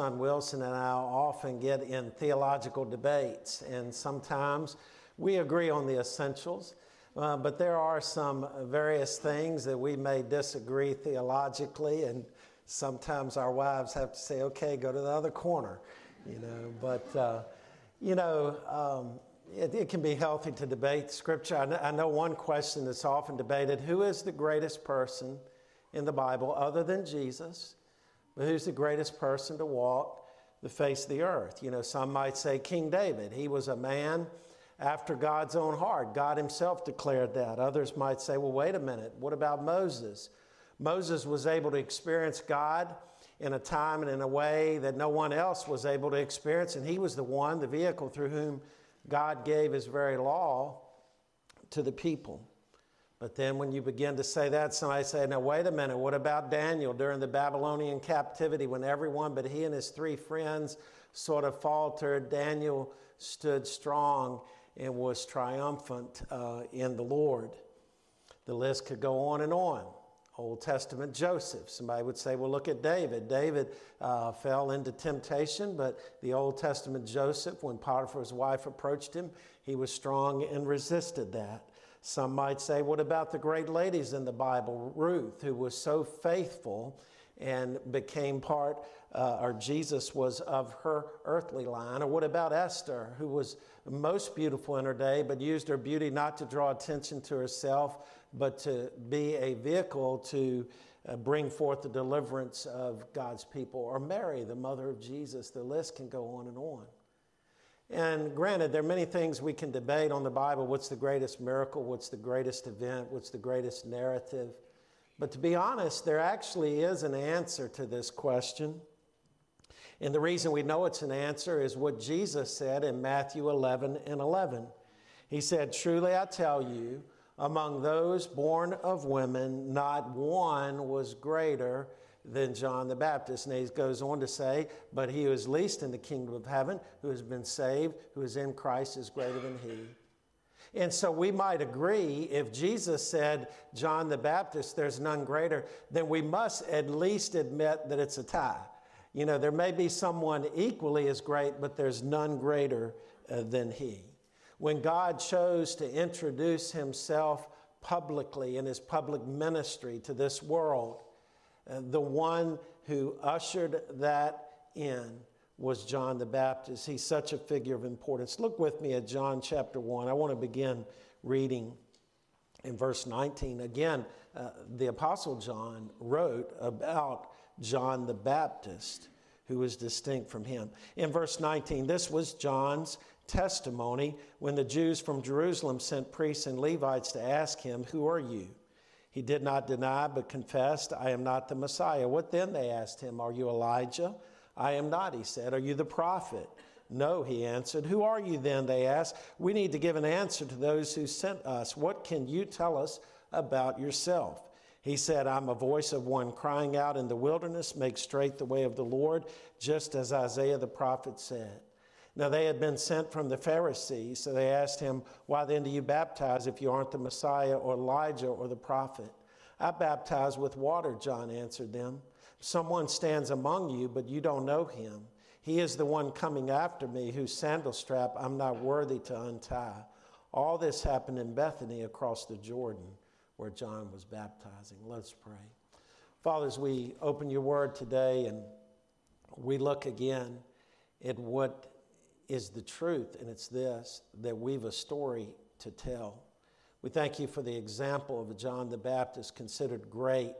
Son Wilson and I often get in theological debates, and sometimes we agree on the essentials, uh, but there are some various things that we may disagree theologically, and sometimes our wives have to say, okay, go to the other corner, you know. But, uh, you know, um, it, it, can be healthy to debate scripture. I know, I know one question that's often debated who is the greatest person in the Bible other than Jesus? Who's the greatest person to walk the face of the earth? You know, some might say King David. He was a man after God's own heart. God himself declared that. Others might say, well, wait a minute, what about Moses? Moses was able to experience God in a time and in a way that no one else was able to experience, and he was the one, the vehicle through whom God gave his very law to the people. But then when you begin to say that, somebody say, now wait a minute, what about Daniel during the Babylonian captivity when everyone but he and his three friends sort of faltered? Daniel stood strong and was triumphant uh, in the Lord. The list could go on and on. Old Testament Joseph. Somebody would say, well, look at David. David uh, fell into temptation, but the Old Testament Joseph, when Potiphar's wife approached him, he was strong and resisted that. Some might say, what about the great ladies in the Bible? Ruth, who was so faithful and became part, uh, or Jesus was of her earthly line. Or what about Esther, who was most beautiful in her day, but used her beauty not to draw attention to herself, but to be a vehicle to uh, bring forth the deliverance of God's people? Or Mary, the mother of Jesus. The list can go on and on. And granted, there are many things we can debate on the Bible. What's the greatest miracle? What's the greatest event? What's the greatest narrative? But to be honest, there actually is an answer to this question. And the reason we know it's an answer is what Jesus said in Matthew 11 and 11. He said, Truly I tell you, among those born of women, not one was greater than John the Baptist. And he goes on to say, But he who is least in the kingdom of heaven, who has been saved, who is in Christ, is greater than he. And so we might agree if Jesus said, John the Baptist, there's none greater, then we must at least admit that it's a tie. You know, there may be someone equally as great, but there's none greater uh, than he. When God chose to introduce himself publicly in his public ministry to this world, the one who ushered that in was John the Baptist. He's such a figure of importance. Look with me at John chapter 1. I want to begin reading in verse 19. Again, uh, the Apostle John wrote about John the Baptist, who was distinct from him. In verse 19, this was John's testimony when the Jews from Jerusalem sent priests and Levites to ask him, Who are you? He did not deny, but confessed, I am not the Messiah. What then? They asked him, Are you Elijah? I am not, he said. Are you the prophet? No, he answered. Who are you then? They asked. We need to give an answer to those who sent us. What can you tell us about yourself? He said, I'm a voice of one crying out in the wilderness, make straight the way of the Lord, just as Isaiah the prophet said. Now they had been sent from the Pharisees, so they asked him, Why then do you baptize if you aren't the Messiah or Elijah or the prophet? I baptize with water, John answered them. Someone stands among you, but you don't know him. He is the one coming after me, whose sandal strap I'm not worthy to untie. All this happened in Bethany across the Jordan where John was baptizing. Let's pray. Father, as we open your word today and we look again at what is the truth, and it's this that we've a story to tell. We thank you for the example of John the Baptist, considered great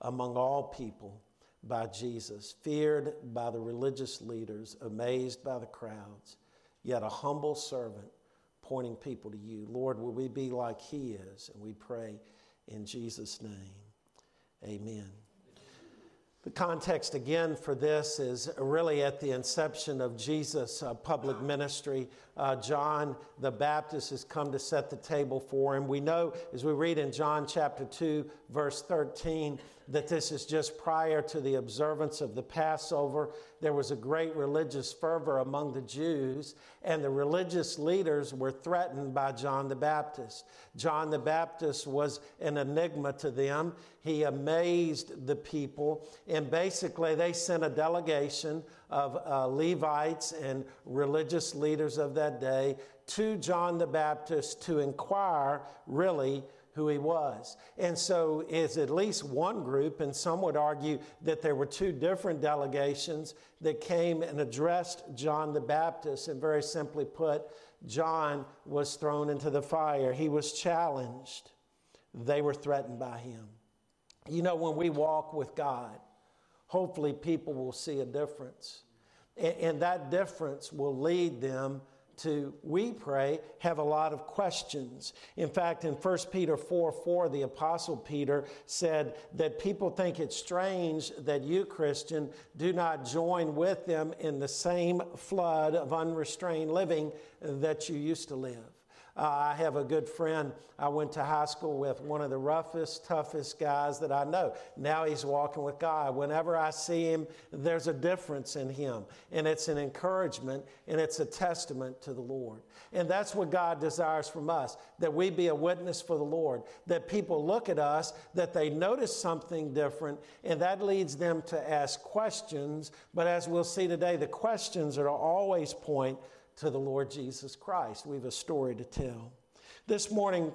among all people by Jesus, feared by the religious leaders, amazed by the crowds, yet a humble servant pointing people to you. Lord, will we be like he is? And we pray in Jesus' name. Amen. The context again for this is really at the inception of Jesus' uh, public ministry. Uh, John the Baptist has come to set the table for him. We know, as we read in John chapter 2, verse 13, that this is just prior to the observance of the Passover. There was a great religious fervor among the Jews, and the religious leaders were threatened by John the Baptist. John the Baptist was an enigma to them. He amazed the people, and basically, they sent a delegation of uh, Levites and religious leaders of that day to John the Baptist to inquire really who he was. And so it's at least one group, and some would argue that there were two different delegations that came and addressed John the Baptist. And very simply put, John was thrown into the fire, he was challenged, they were threatened by him. You know, when we walk with God, hopefully people will see a difference. And, that difference will lead them to, we pray, have a lot of questions. In fact, in 1 Peter 4 4, the Apostle Peter said that people think it's strange that you, Christian, do not join with them in the same flood of unrestrained living that you used to live. Uh, I have a good friend. I went to high school with one of the roughest, toughest guys that I know. Now he's walking with God. Whenever I see him, there's a difference in him. And it's an encouragement and it's a testament to the Lord. And that's what God desires from us that we be a witness for the Lord, that people look at us, that they notice something different, and that leads them to ask questions. But as we'll see today, the questions are always point to the Lord Jesus Christ. We have a story to tell. This morning,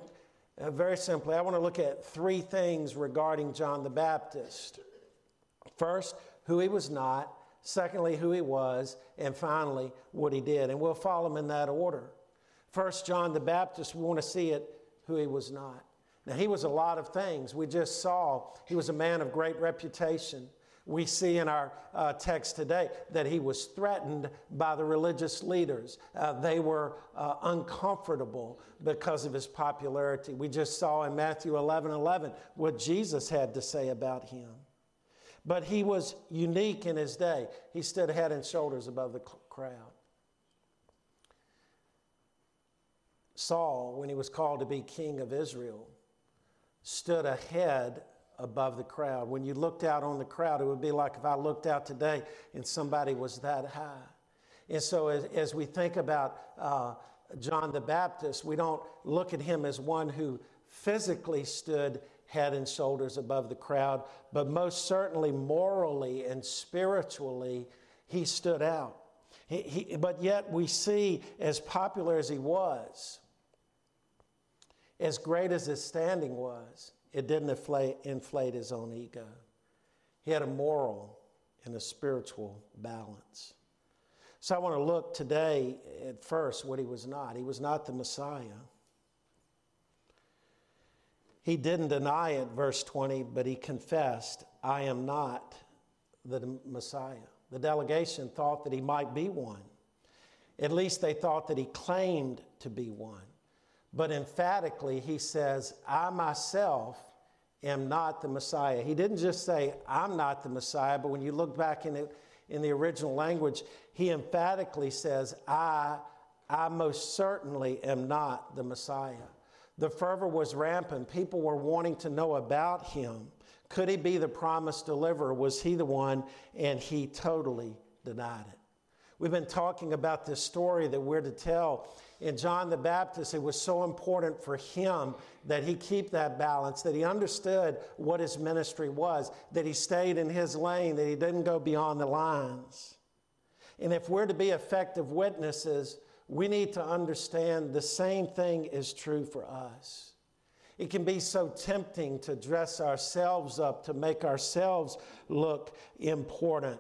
uh, very simply, I want to look at three things regarding John the Baptist. First, who he was not. Secondly, who he was. And finally, what he did. And we'll follow him in that order. First, John the Baptist, we want to see it, who he was not. Now, he was a lot of things. We just saw he was a man of great reputation. We see in our uh, text today that he was threatened by the religious leaders. Uh, they were uh, uncomfortable because of his popularity. We just saw in Matthew 11 11 what Jesus had to say about him. But he was unique in his day. He stood head and shoulders above the crowd. Saul, when he was called to be king of Israel, stood ahead above the crowd. When you looked out on the crowd, it would be like if I looked out today and somebody was that high. And so, as, as we think about uh, John the Baptist, we don't look at him as one who physically stood head and shoulders above the crowd, but most certainly morally and spiritually, he stood out. He, he, but yet, we see, as popular as he was, as great as his standing was, it didn't inflate, his own ego. He had a moral and a spiritual balance. So I want to look today at first what he was not. He was not the Messiah. He didn't deny it, verse 20, but he confessed, I am not the Messiah. The delegation thought that he might be one. At least they thought that he claimed to be one. But emphatically, he says, I myself am not the Messiah. He didn't just say, I'm not the Messiah, but when you look back in, it, in the original language, he emphatically says, I, I most certainly am not the Messiah. The fervor was rampant. People were wanting to know about him. Could he be the promised deliverer? Was he the one? And he totally denied it. We've been talking about this story that we're to tell in John the Baptist, it was so important for him that he keep that balance, that he understood what his ministry was, that he stayed in his lane, that he didn't go beyond the lines. And if we're to be effective witnesses, we need to understand the same thing is true for us. It can be so tempting to dress ourselves up, to make ourselves look important.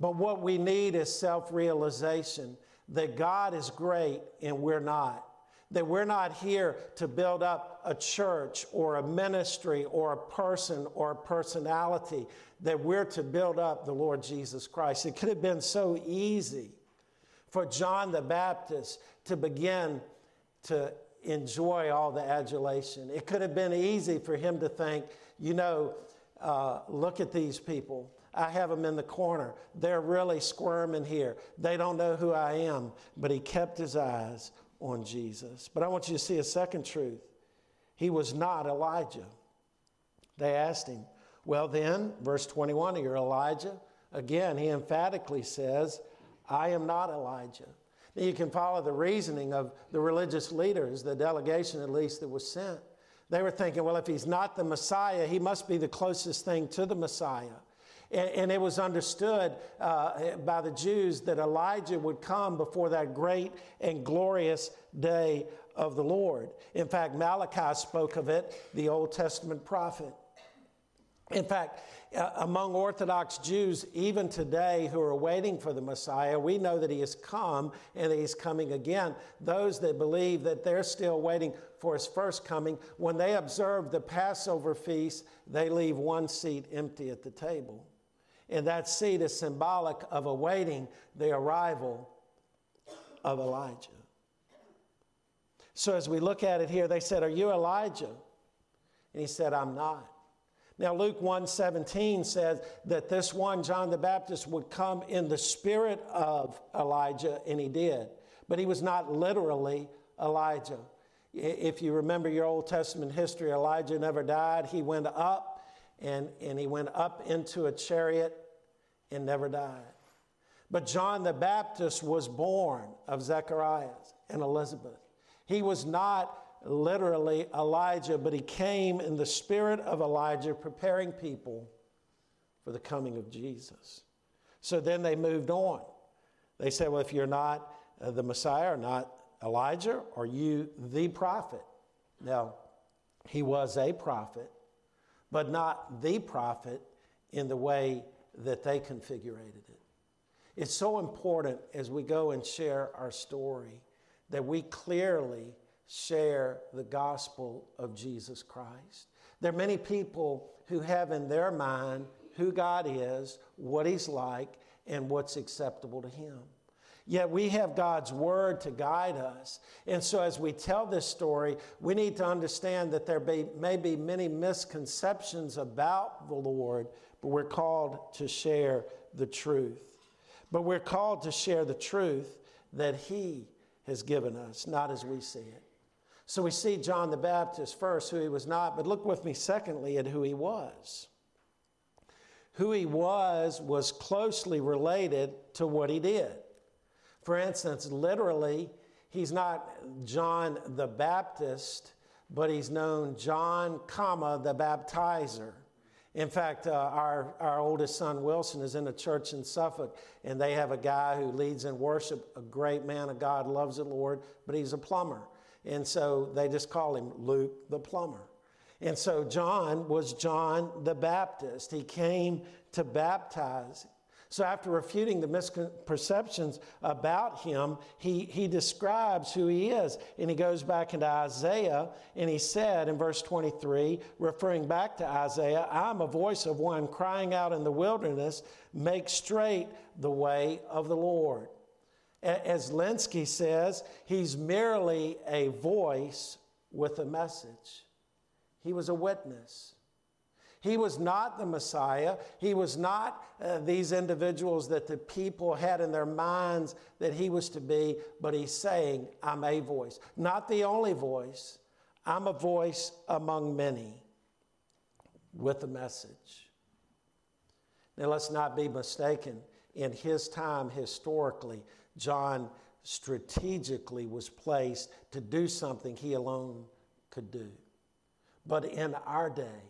But what we need is self realization that God is great and we're not. That we're not here to build up a church or a ministry or a person or a personality, that we're to build up the Lord Jesus Christ. It could have been so easy for John the Baptist to begin to enjoy all the adulation. It could have been easy for him to think, you know, uh, look at these people. I have them in the corner. They're really squirming here. They don't know who I am. But he kept his eyes on Jesus. But I want you to see a second truth. He was not Elijah. They asked him, Well, then, verse 21, you're Elijah. Again, he emphatically says, I am not Elijah. Now, you can follow the reasoning of the religious leaders, the delegation at least that was sent. They were thinking, well, if he's not the Messiah, he must be the closest thing to the Messiah. And, and it was understood uh, by the Jews that Elijah would come before that great and glorious day of the Lord. In fact, Malachi spoke of it, the Old Testament prophet. In fact, uh, among Orthodox Jews, even today, who are waiting for the Messiah, we know that he has come and that he's coming again. Those that believe that they're still waiting for his first coming, when they observe the Passover feast, they leave one seat empty at the table. And that seat is symbolic of awaiting the arrival of Elijah. So as we look at it here, they said, Are you Elijah? And he said, I'm not. Now, Luke 1:17 says that this one, John the Baptist, would come in the spirit of Elijah, and he did. But he was not literally Elijah. If you remember your Old Testament history, Elijah never died. He went up and, and he went up into a chariot and never died. But John the Baptist was born of Zechariah and Elizabeth. He was not literally Elijah, but he came in the spirit of Elijah, preparing people for the coming of Jesus. So then they moved on. They said, Well, if you're not uh, the Messiah or not Elijah, are you the prophet? Now, he was a prophet, but not the prophet in the way that they configured it. It's so important as we go and share our story that we clearly share the gospel of Jesus Christ. There are many people who have in their mind who God is, what He's like, and what's acceptable to Him. Yet we have God's Word to guide us. And so as we tell this story, we need to understand that there be, may be many misconceptions about the Lord, but we're called to share the truth. But we're called to share the truth that He has given us, not as we see it. So we see John the Baptist first, who he was not, but look with me secondly at who he was. Who he was was closely related to what he did. For instance, literally, he's not John the Baptist, but he's known John, comma, the baptizer. In fact, uh, our, our oldest son, Wilson, is in a church in Suffolk, and they have a guy who leads in worship, a great man of God, loves the Lord, but he's a plumber. And so they just call him Luke the plumber. And so John was John the Baptist. He came to baptize. So after refuting the misperceptions about him, he, he describes who he is. And he goes back into Isaiah and he said in verse 23, referring back to Isaiah, I'm a voice of one crying out in the wilderness, make straight the way of the Lord. As Lenski says, he's merely a voice with a message. He was a witness. He was not the Messiah. He was not uh, these individuals that the people had in their minds that he was to be, but he's saying, I'm a voice. Not the only voice, I'm a voice among many with a message. Now, let's not be mistaken. In his time, historically, John strategically was placed to do something he alone could do. But in our day,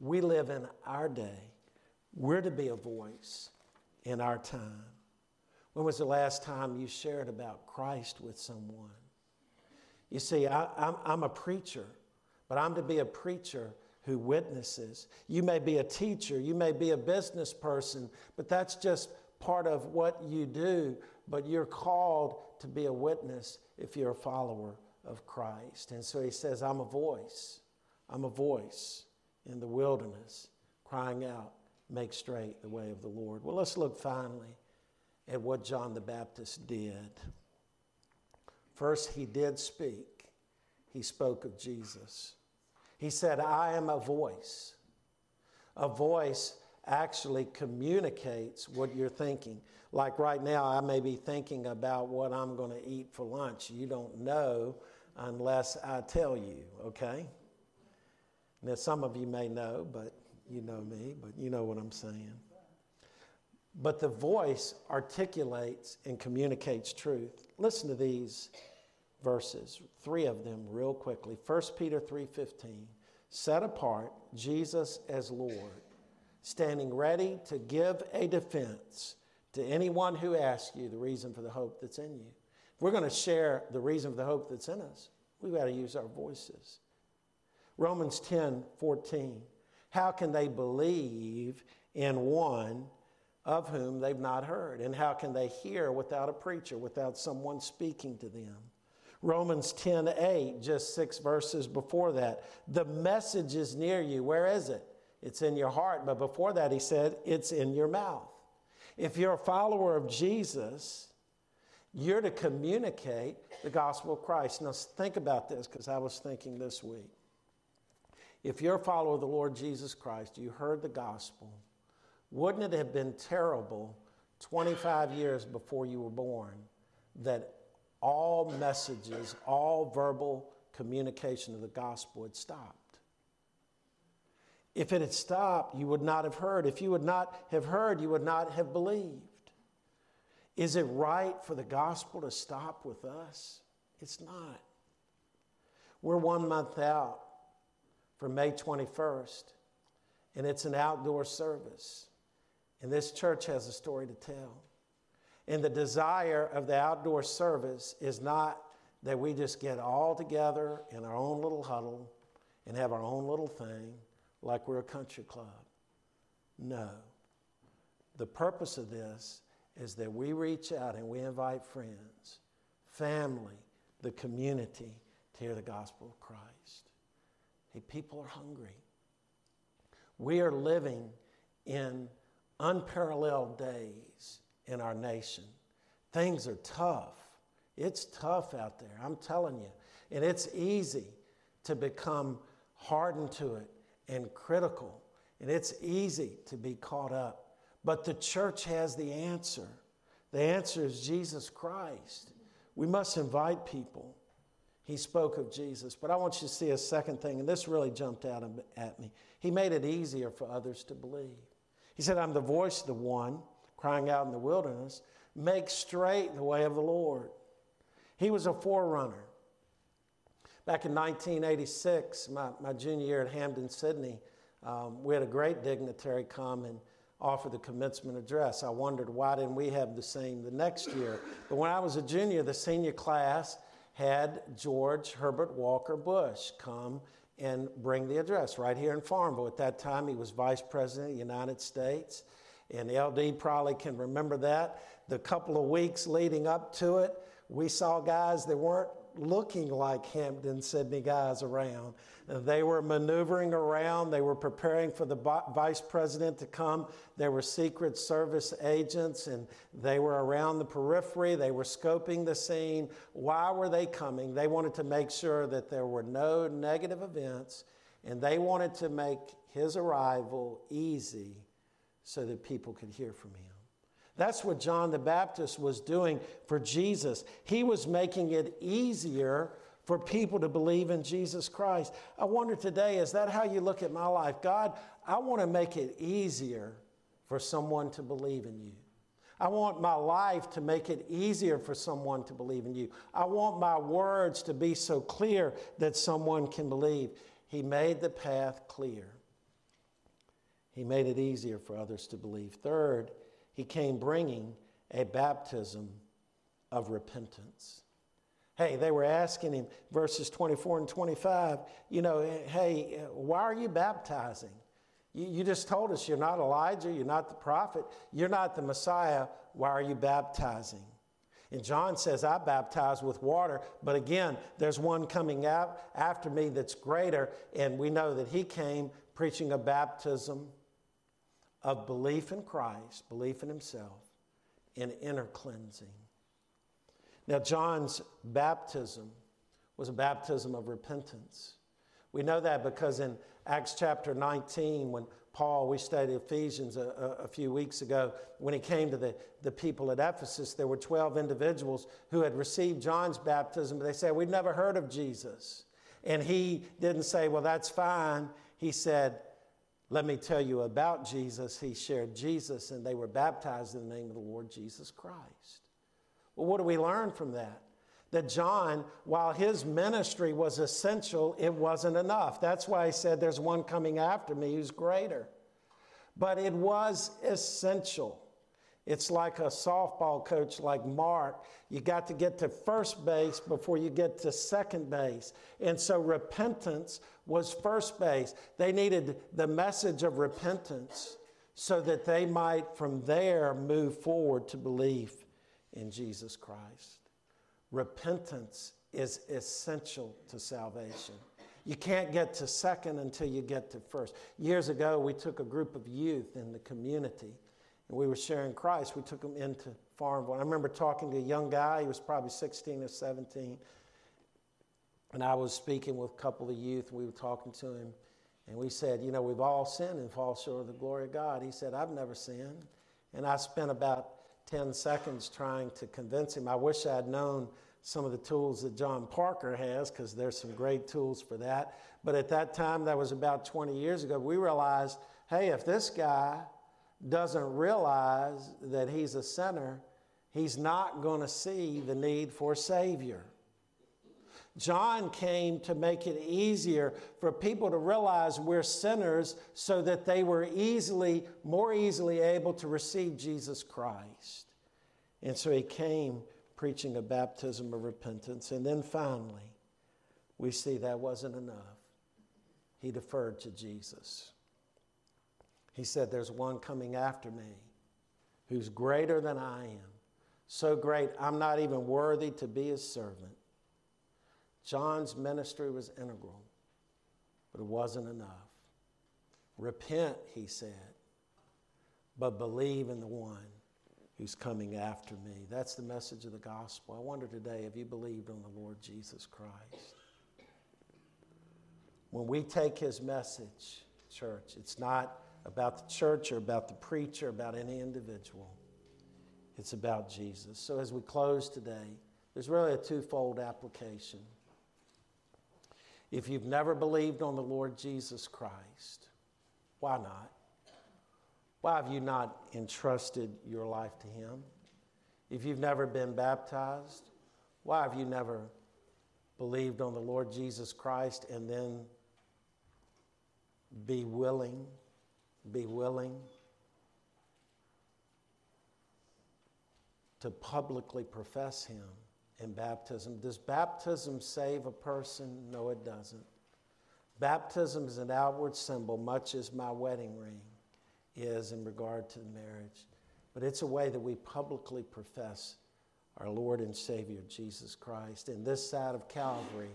we live in our day, we're to be a voice in our time. When was the last time you shared about Christ with someone? You see, I, am a preacher, but I'm to be a preacher who witnesses. You may be a teacher, you may be a business person, but that's just part of what you do but you're called to be a witness if you're a follower of Christ. And so he says, I'm a voice. I'm a voice in the wilderness crying out, Make straight the way of the Lord. Well, let's look finally at what John the Baptist did. First, he did speak, he spoke of Jesus. He said, I am a voice. A voice actually communicates what you're thinking. Like right now, I may be thinking about what I'm going to eat for lunch. You don't know unless I tell you, okay? Now, some of you may know, but You know me, but you know what I'm saying. But the voice articulates and communicates truth. Listen to these verses, three of them real quickly. 1 Peter 3:15. Set apart Jesus as Lord, standing ready to give a defense to anyone who asks you the reason for the hope that's in you. If we're going to share the reason for the hope that's in us, we've got to use our voices. Romans 10 14. How can they believe in one of whom they've not heard? And how can they hear without a preacher, without someone speaking to them? Romans 10 8, just six verses before that. The message is near you. Where is it? It's in your heart. But before that, he said, it's in your mouth. If you're a follower of Jesus, you're to communicate the gospel of Christ. Now, think about this because I was thinking this week. If you're a follower of the Lord Jesus Christ, you heard the gospel, wouldn't it have been terrible 25 years before you were born that all messages, all verbal communication of the gospel had stopped? If it had stopped, you would not have heard. If you would not have heard, you would not have believed. Is it right for the gospel to stop with us? It's not. We're one month out from May 21st, and it's an outdoor service. And this church has a story to tell. And the desire of the outdoor service is not that we just get all together in our own little huddle and have our own little thing like we're a country club. No. The purpose of this is that we reach out and we invite friends, family, the community to hear the gospel of Christ. Hey, people are hungry. We are living in unparalleled days in our nation. Things are tough. It's tough out there, I'm telling you. And it's easy to become hardened to it and critical. And it's easy to be caught up. But the church has the answer. The answer is Jesus Christ. We must invite people he spoke of Jesus. But I want you to see a second thing, and this really jumped out at me. He made it easier for others to believe. He said, I'm the voice of the one crying out in the wilderness, make straight the way of the Lord. He was a forerunner. Back in 1986, my, my junior year at Hampden-Sydney, um, we had a great dignitary come and offer the commencement address. I wondered why didn't we have the same the next year? But when I was a junior, the senior class had George Herbert Walker Bush come and bring the address right here in Farmville. At that time, he was vice president of the United States. And LD probably can remember that. The couple of weeks leading up to it, we saw guys that weren't looking like Hampden-Sydney guys around. They were maneuvering around. They were preparing for the vice president to come. There were Secret Service agents and they were around the periphery. They were scoping the scene. Why were they coming? They wanted to make sure that there were no negative events and they wanted to make his arrival easy so that people could hear from him. That's what John the Baptist was doing for Jesus. He was making it easier for people to believe in Jesus Christ. I wonder today, is that how you look at my life? God, I want to make it easier for someone to believe in you. I want my life to make it easier for someone to believe in you. I want my words to be so clear that someone can believe. He made the path clear. He made it easier for others to believe. Third, he came bringing a baptism of repentance. Hey, they were asking him, verses 24 and 25, you know, hey, why are you baptizing? You, you just told us you're not Elijah, you're not the prophet, you're not the Messiah. Why are you baptizing? And John says, I baptize with water, but again, there's one coming out after me that's greater, and we know that he came preaching a baptism of belief in Christ, belief in himself, and inner cleansing. Now, John's baptism was a baptism of repentance. We know that because in Acts chapter 19, when Paul, we studied Ephesians a, a, few weeks ago, when he came to the, the people at Ephesus, there were 12 individuals who had received John's baptism, but they said, We've never heard of Jesus. And he didn't say, Well, that's fine. He said, let me tell you about Jesus. He shared Jesus, and they were baptized in the name of the Lord Jesus Christ. Well, what do we learn from that? That John, while his ministry was essential, it wasn't enough. That's why he said, There's one coming after me who's greater. But it was essential. It's like a softball coach like Mark. You got to get to first base before you get to second base. And so repentance was first base. They needed the message of repentance so that they might from there move forward to belief in Jesus Christ. Repentance is essential to salvation. You can't get to second until you get to first. Years ago, we took a group of youth in the community and we were sharing Christ. We took him into Farmville. I remember talking to a young guy, he was probably 16 or 17. And I was speaking with a couple of youth, and we were talking to him. And we said, You know, we've all sinned and fall short of the glory of God. He said, I've never sinned. And I spent about 10 seconds trying to convince him. I wish I had known some of the tools that John Parker has, because there's some great tools for that. But at that time, that was about 20 years ago, we realized hey, if this guy doesn't realize that he's a sinner, he's not going to see the need for a Savior. John came to make it easier for people to realize we're sinners so that they were easily, more easily able to receive Jesus Christ. And so he came preaching a baptism of repentance. And then finally, we see that wasn't enough. He deferred to Jesus. He said, There's one coming after me who's greater than I am. So great, I'm not even worthy to be his servant. John's ministry was integral, but it wasn't enough. Repent, he said, but believe in the one who's coming after me. That's the message of the gospel. I wonder today have you believed on the Lord Jesus Christ? When we take his message, church, it's not about the church or about the preacher, about any individual. It's about Jesus. So as we close today, there's really a twofold application. If you've never believed on the Lord Jesus Christ, why not? Why have you not entrusted your life to Him? If you've never been baptized, why have you never believed on the Lord Jesus Christ and then be willing be willing to publicly profess Him in baptism. Does baptism save a person? No, it doesn't. Baptism is an outward symbol, much as my wedding ring is in regard to the marriage. But it's a way that we publicly profess our Lord and Savior Jesus Christ. In this side of Calvary,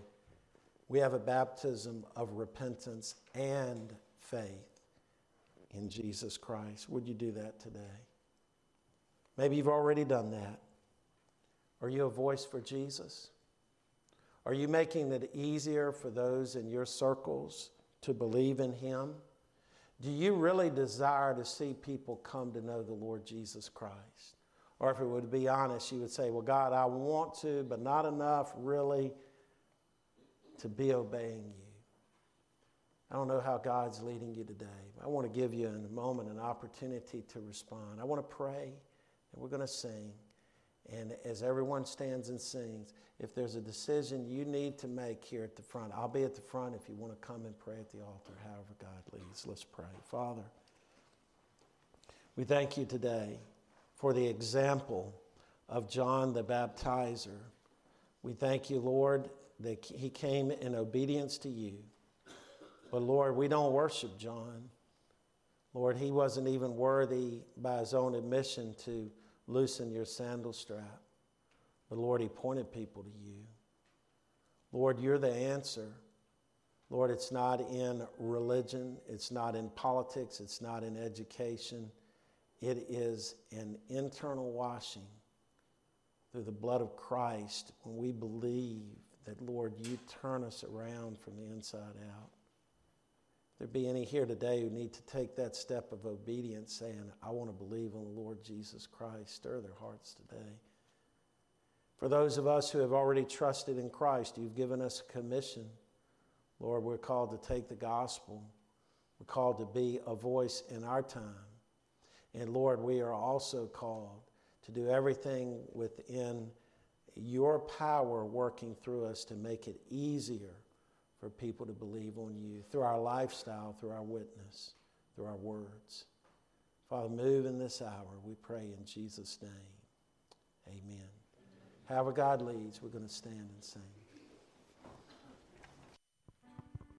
we have a baptism of repentance and faith in Jesus Christ. Would you do that today? Maybe you've already done that. Are you a voice for Jesus? Are you making it easier for those in your circles to believe in Him? Do you really desire to see people come to know the Lord Jesus Christ? Or if it would be honest, you would say, Well, God, I want to, but not enough really to be obeying you. I don't know how God's leading you today. I want to give you in a moment an opportunity to respond. I want to pray, and we're going to sing. And as everyone stands and sings, if there's a decision you need to make here at the front, I'll be at the front if you want to come and pray at the altar, however God leads. Let's pray. Father, we thank you today for the example of John the Baptizer. We thank you, Lord, that he came in obedience to you. But Lord, we don't worship John. Lord, he wasn't even worthy by his own admission to loosen your sandal strap. But Lord, he pointed people to you. Lord, you're the answer. Lord, it's not in religion, it's not in politics, it's not in education. It is an internal washing through the blood of Christ when we believe that, Lord, you turn us around from the inside out there be any here today who need to take that step of obedience, saying, I want to believe on the Lord Jesus Christ, stir their hearts today. For those of us who have already trusted in Christ, you've given us a commission. Lord, we're called to take the gospel. We're called to be a voice in our time. And Lord, we are also called to do everything within your power working through us to make it easier for people to believe on you through our lifestyle, through our witness, through our words. Father, move in this hour, we pray in Jesus' name. Amen. However, God leads, we're going to stand and sing.